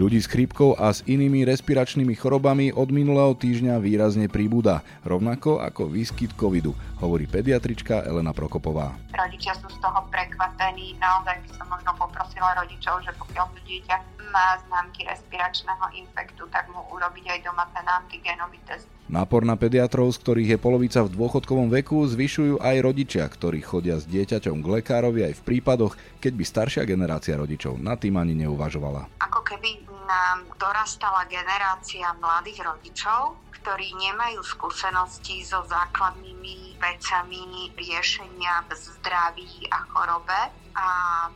Ľudí s chrípkou a s inými respiračnými chorobami od minulého týždňa výrazne príbuda, rovnako ako výskyt covidu, hovorí pediatrička Elena Prokopová. Rodičia sú z toho prekvapení, naozaj by som možno poprosila rodičov, že pokiaľ to dieťa má známky respiračného infektu, tak mu urobiť aj doma ten antigenový test. Nápor na pediatrov, z ktorých je polovica v dôchodkovom veku, zvyšujú aj rodičia, ktorí chodia s dieťaťom k lekárovi aj v prípadoch, keď by staršia generácia rodičov na tým ani neuvažovala. Ako keby nám dorastala generácia mladých rodičov, ktorí nemajú skúsenosti so základnými vecami riešenia v zdraví a chorobe a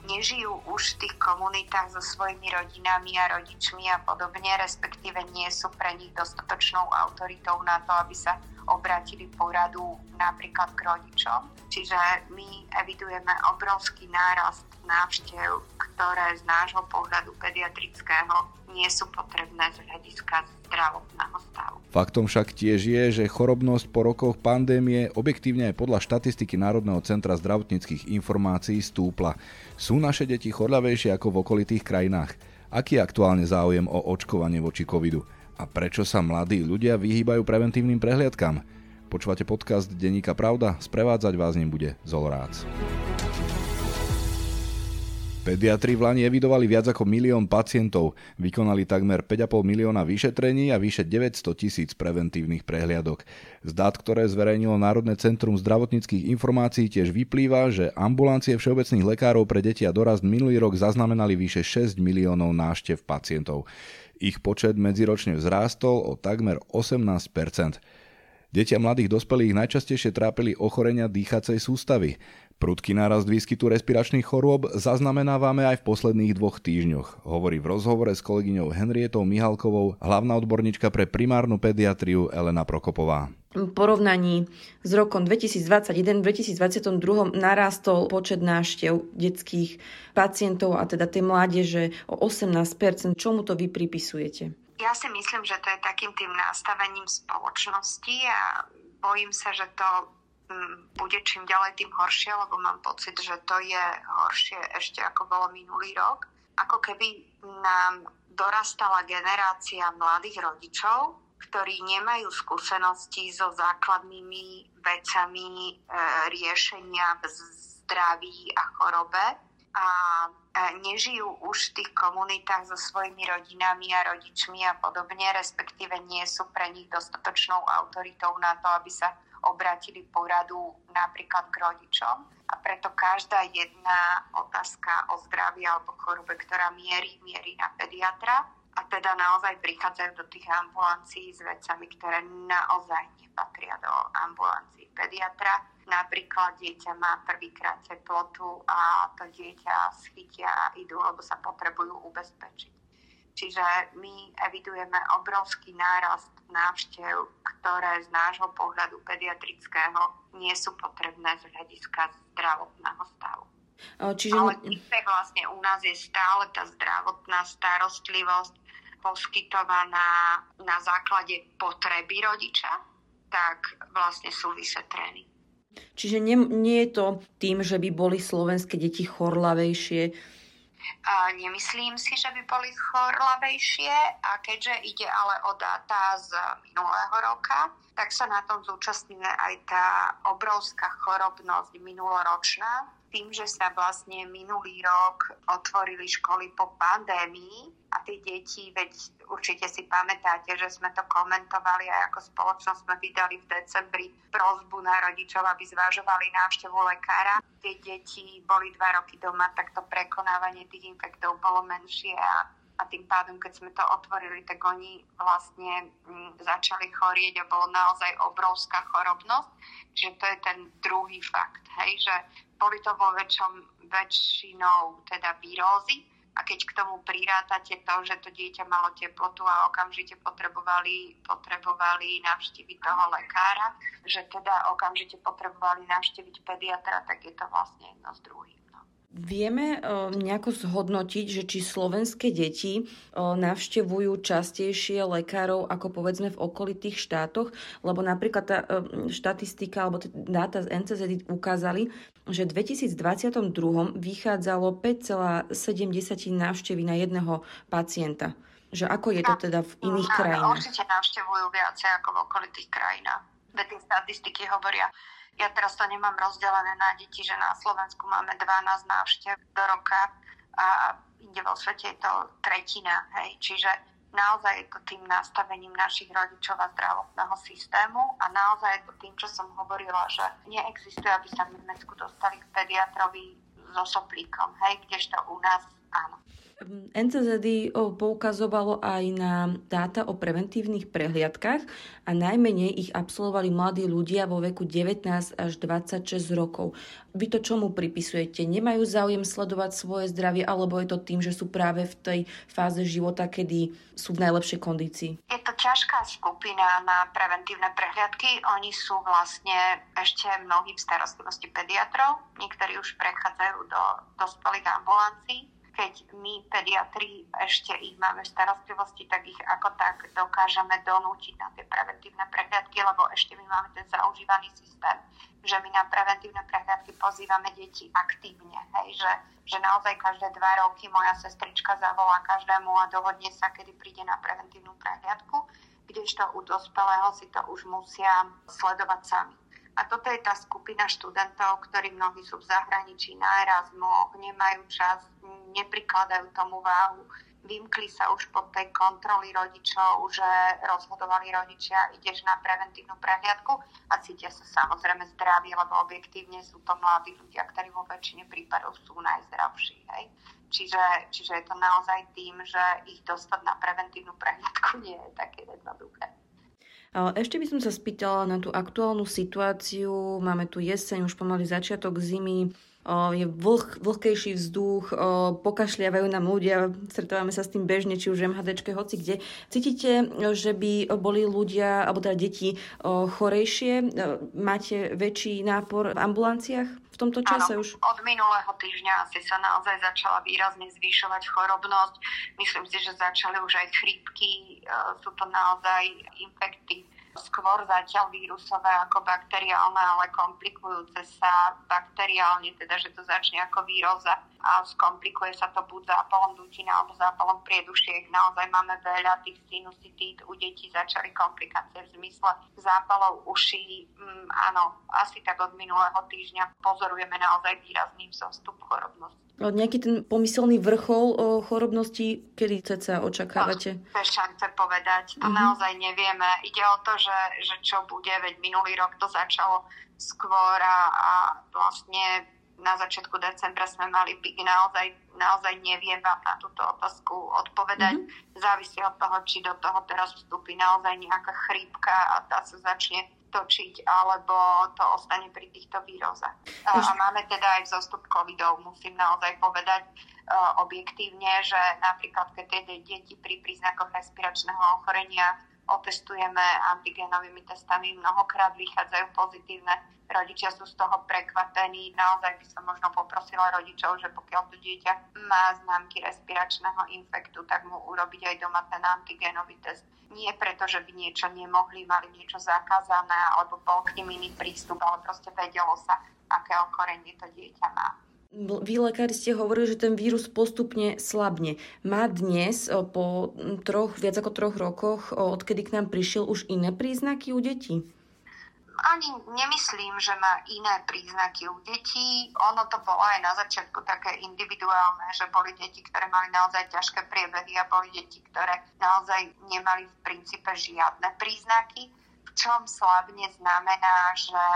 nežijú už v tých komunitách so svojimi rodinami a rodičmi a podobne, respektíve nie sú pre nich dostatočnou autoritou na to, aby sa obratili poradu napríklad k rodičom. Čiže my evidujeme obrovský nárast návštev, ktoré z nášho pohľadu pediatrického nie sú potrebné z hľadiska zdravotného stavu. Faktom však tiež je, že chorobnosť po rokoch pandémie objektívne aj podľa štatistiky Národného centra zdravotníckých informácií stúpla. Sú naše deti chorľavejšie ako v okolitých krajinách? Aký je aktuálne záujem o očkovanie voči covidu? A prečo sa mladí ľudia vyhýbajú preventívnym prehliadkam? Počúvate podcast Denníka Pravda? Sprevádzať vás ním bude Zolorác. Pediatri v Lani evidovali viac ako milión pacientov, vykonali takmer 5,5 milióna vyšetrení a vyše 900 tisíc preventívnych prehliadok. Z dát, ktoré zverejnilo Národné centrum zdravotníckých informácií, tiež vyplýva, že ambulancie všeobecných lekárov pre deti a dorast minulý rok zaznamenali vyše 6 miliónov náštev pacientov. Ich počet medziročne vzrástol o takmer 18 Deti a mladých dospelých najčastejšie trápili ochorenia dýchacej sústavy. Prudký nárast výskytu respiračných chorôb zaznamenávame aj v posledných dvoch týždňoch, hovorí v rozhovore s kolegyňou Henrietou Mihalkovou hlavná odborníčka pre primárnu pediatriu Elena Prokopová. V porovnaní s rokom 2021-2022 narástol počet náštev detských pacientov a teda tej mládeže o 18%. Čomu to vy pripisujete? Ja si myslím, že to je takým tým nastavením spoločnosti a bojím sa, že to bude čím ďalej tým horšie, lebo mám pocit, že to je horšie ešte ako bolo minulý rok. Ako keby nám dorastala generácia mladých rodičov, ktorí nemajú skúsenosti so základnými vecami e, riešenia v zdraví a chorobe a nežijú už v tých komunitách so svojimi rodinami a rodičmi a podobne, respektíve nie sú pre nich dostatočnou autoritou na to, aby sa obratili poradu napríklad k rodičom. A preto každá jedna otázka o zdraví alebo chorobe, ktorá mierí, mierí na pediatra a teda naozaj prichádzajú do tých ambulancií s vecami, ktoré naozaj nepatria do ambulancií pediatra Napríklad dieťa má prvýkrát teplotu a to dieťa schytia a idú, lebo sa potrebujú ubezpečiť. Čiže my evidujeme obrovský nárast návštev, ktoré z nášho pohľadu pediatrického nie sú potrebné z hľadiska zdravotného stavu. Čiže... Ale vlastne u nás je stále tá zdravotná starostlivosť poskytovaná na základe potreby rodiča, tak vlastne sú vyšetrení. Čiže nie, nie je to tým, že by boli slovenské deti chorlavejšie? Nemyslím si, že by boli chorlavejšie a keďže ide ale o dáta z minulého roka, tak sa na tom zúčastňuje aj tá obrovská chorobnosť minuloročná, tým, že sa vlastne minulý rok otvorili školy po pandémii tie deti, veď určite si pamätáte, že sme to komentovali aj ako spoločnosť sme vydali v decembri prozbu na rodičov, aby zvažovali návštevu lekára. Tie deti boli dva roky doma, tak to prekonávanie tých infektov bolo menšie a a tým pádom, keď sme to otvorili, tak oni vlastne m, začali chorieť a bolo naozaj obrovská chorobnosť. Čiže to je ten druhý fakt, hej, že boli to vo väčšom, väčšinou teda výrózy a keď k tomu prirátate to, že to dieťa malo teplotu a okamžite potrebovali, potrebovali navštíviť toho lekára, že teda okamžite potrebovali navštíviť pediatra, tak je to vlastne jedno z druhým. Vieme nejako zhodnotiť, že či slovenské deti navštevujú častejšie lekárov ako povedzme v okolitých štátoch, lebo napríklad tá štatistika alebo dáta z NCZ ukázali, že v 2022 vychádzalo 5,7 návštevy na jedného pacienta. Že ako je to teda v iných krajinách? Určite navštevujú viacej ako v okolitých krajinách. Veď tie statistiky hovoria, ja teraz to nemám rozdelené na deti, že na Slovensku máme 12 návštev do roka a inde vo svete je to tretina. Hej. Čiže naozaj je to tým nastavením našich rodičov a zdravotného systému a naozaj je to tým, čo som hovorila, že neexistuje, aby sa v Nemecku dostali k pediatrovi so soplíkom, hej, kdežto u nás áno. NCZD poukazovalo aj na dáta o preventívnych prehliadkách a najmenej ich absolvovali mladí ľudia vo veku 19 až 26 rokov. Vy to čomu pripisujete? Nemajú záujem sledovať svoje zdravie alebo je to tým, že sú práve v tej fáze života, kedy sú v najlepšej kondícii? Je to ťažká skupina na preventívne prehliadky. Oni sú vlastne ešte mnohí v starostlivosti pediatrov. Niektorí už prechádzajú do dospelých ambulancií keď my pediatri ešte ich máme v starostlivosti, tak ich ako tak dokážeme donútiť na tie preventívne prehľadky, lebo ešte my máme ten zaužívaný systém, že my na preventívne prehľadky pozývame deti aktívne, hej, že, že naozaj každé dva roky moja sestrička zavolá každému a dohodne sa, kedy príde na preventívnu prehľadku, kdežto u dospelého si to už musia sledovať sami. A toto je tá skupina študentov, ktorí mnohí sú v zahraničí na Erasmu, nemajú čas, neprikladajú tomu váhu, vymkli sa už pod tej kontroly rodičov, že rozhodovali rodičia, ideš na preventívnu prehliadku a cítia sa samozrejme zdraví, lebo objektívne sú to mladí ľudia, ktorí vo väčšine prípadov sú najzdravší. Hej. Čiže, čiže je to naozaj tým, že ich dostať na preventívnu prehliadku nie je také jednoduché. Ešte by som sa spýtala na tú aktuálnu situáciu. Máme tu jeseň, už pomaly začiatok zimy je vlh, vlhkejší vzduch, pokašliavajú nám ľudia, stretávame sa s tým bežne, či už MHDčke, hoci kde. Cítite, že by boli ľudia, alebo teda deti chorejšie? Máte väčší nápor v ambulanciách? v tomto čase už? od minulého týždňa asi sa naozaj začala výrazne zvýšovať chorobnosť. Myslím si, že začali už aj chrípky, sú to naozaj infekty skôr zatiaľ vírusové ako bakteriálne, ale komplikujúce sa bakteriálne, teda že to začne ako víroza a skomplikuje sa to buď zápalom dutina alebo zápalom priedušiek. Naozaj máme veľa tých sinusitít. U detí začali komplikácie v zmysle zápalov uší. Mm, áno, asi tak od minulého týždňa pozorujeme naozaj výrazný vzostup chorobnosti. Nejaký ten pomyselný vrchol o chorobnosti, kedy ceca očakávate? Je šance povedať. To uh-huh. naozaj nevieme. Ide o to, že, že čo bude, veď minulý rok to začalo skôr a, a vlastne na začiatku decembra sme mali pik, naozaj, naozaj neviem vám na túto otázku odpovedať. Mm-hmm. Závisí od toho, či do toho teraz vstúpi naozaj nejaká chrípka a tá sa začne točiť, alebo to ostane pri týchto výrozách. A, máme teda aj zostup covidov, musím naozaj povedať uh, objektívne, že napríklad keď tie deti pri príznakoch respiračného ochorenia otestujeme antigenovými testami, mnohokrát vychádzajú pozitívne. Rodičia sú z toho prekvapení. Naozaj by som možno poprosila rodičov, že pokiaľ to dieťa má známky respiračného infektu, tak mu urobiť aj doma ten antigenový test. Nie preto, že by niečo nemohli, mali niečo zakázané, alebo bol k nim iný prístup, ale proste vedelo sa, aké okorenie to dieťa má. Vy lekári ste hovorili, že ten vírus postupne slabne. Má dnes po troch, viac ako troch rokoch, odkedy k nám prišiel, už iné príznaky u detí? Ani nemyslím, že má iné príznaky u detí. Ono to bolo aj na začiatku také individuálne, že boli deti, ktoré mali naozaj ťažké priebehy a boli deti, ktoré naozaj nemali v princípe žiadne príznaky čom slabne znamená, že,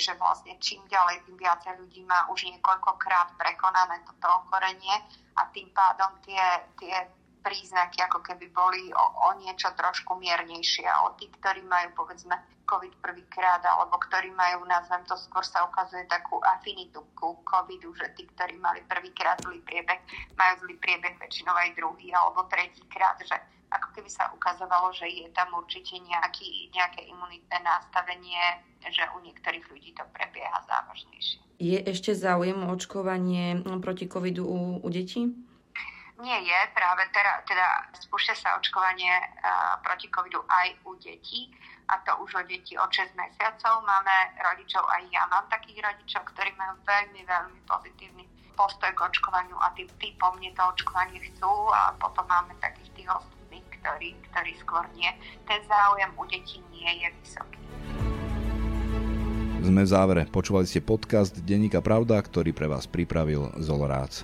že vlastne čím ďalej, tým viacej ľudí má už niekoľkokrát prekonané toto ochorenie a tým pádom tie, tie príznaky ako keby boli o, o niečo trošku miernejšie. A o tí, ktorí majú povedzme COVID prvýkrát, alebo ktorí majú, nazvem to skôr sa ukazuje takú afinitu ku COVIDu, že tí, ktorí mali prvýkrát zlý priebeh, majú zlý priebeh väčšinou aj druhý alebo tretíkrát, že ako keby sa ukazovalo, že je tam určite nejaký, nejaké imunitné nastavenie, že u niektorých ľudí to prebieha závažnejšie. Je ešte záujem o očkovanie proti covidu u, u detí? Nie je, práve teda, teda spúšťa sa očkovanie uh, proti covidu aj u detí a to už o deti od 6 mesiacov. Máme rodičov, aj ja mám takých rodičov, ktorí majú veľmi, veľmi pozitívny postoj k očkovaniu a tým typom mne to očkovanie chcú a potom máme takých tých ktorí, ktorí skôr nie. Ten záujem u detí nie je vysoký. Sme v závere. Počúvali ste podcast Denníka Pravda, ktorý pre vás pripravil Zolorác.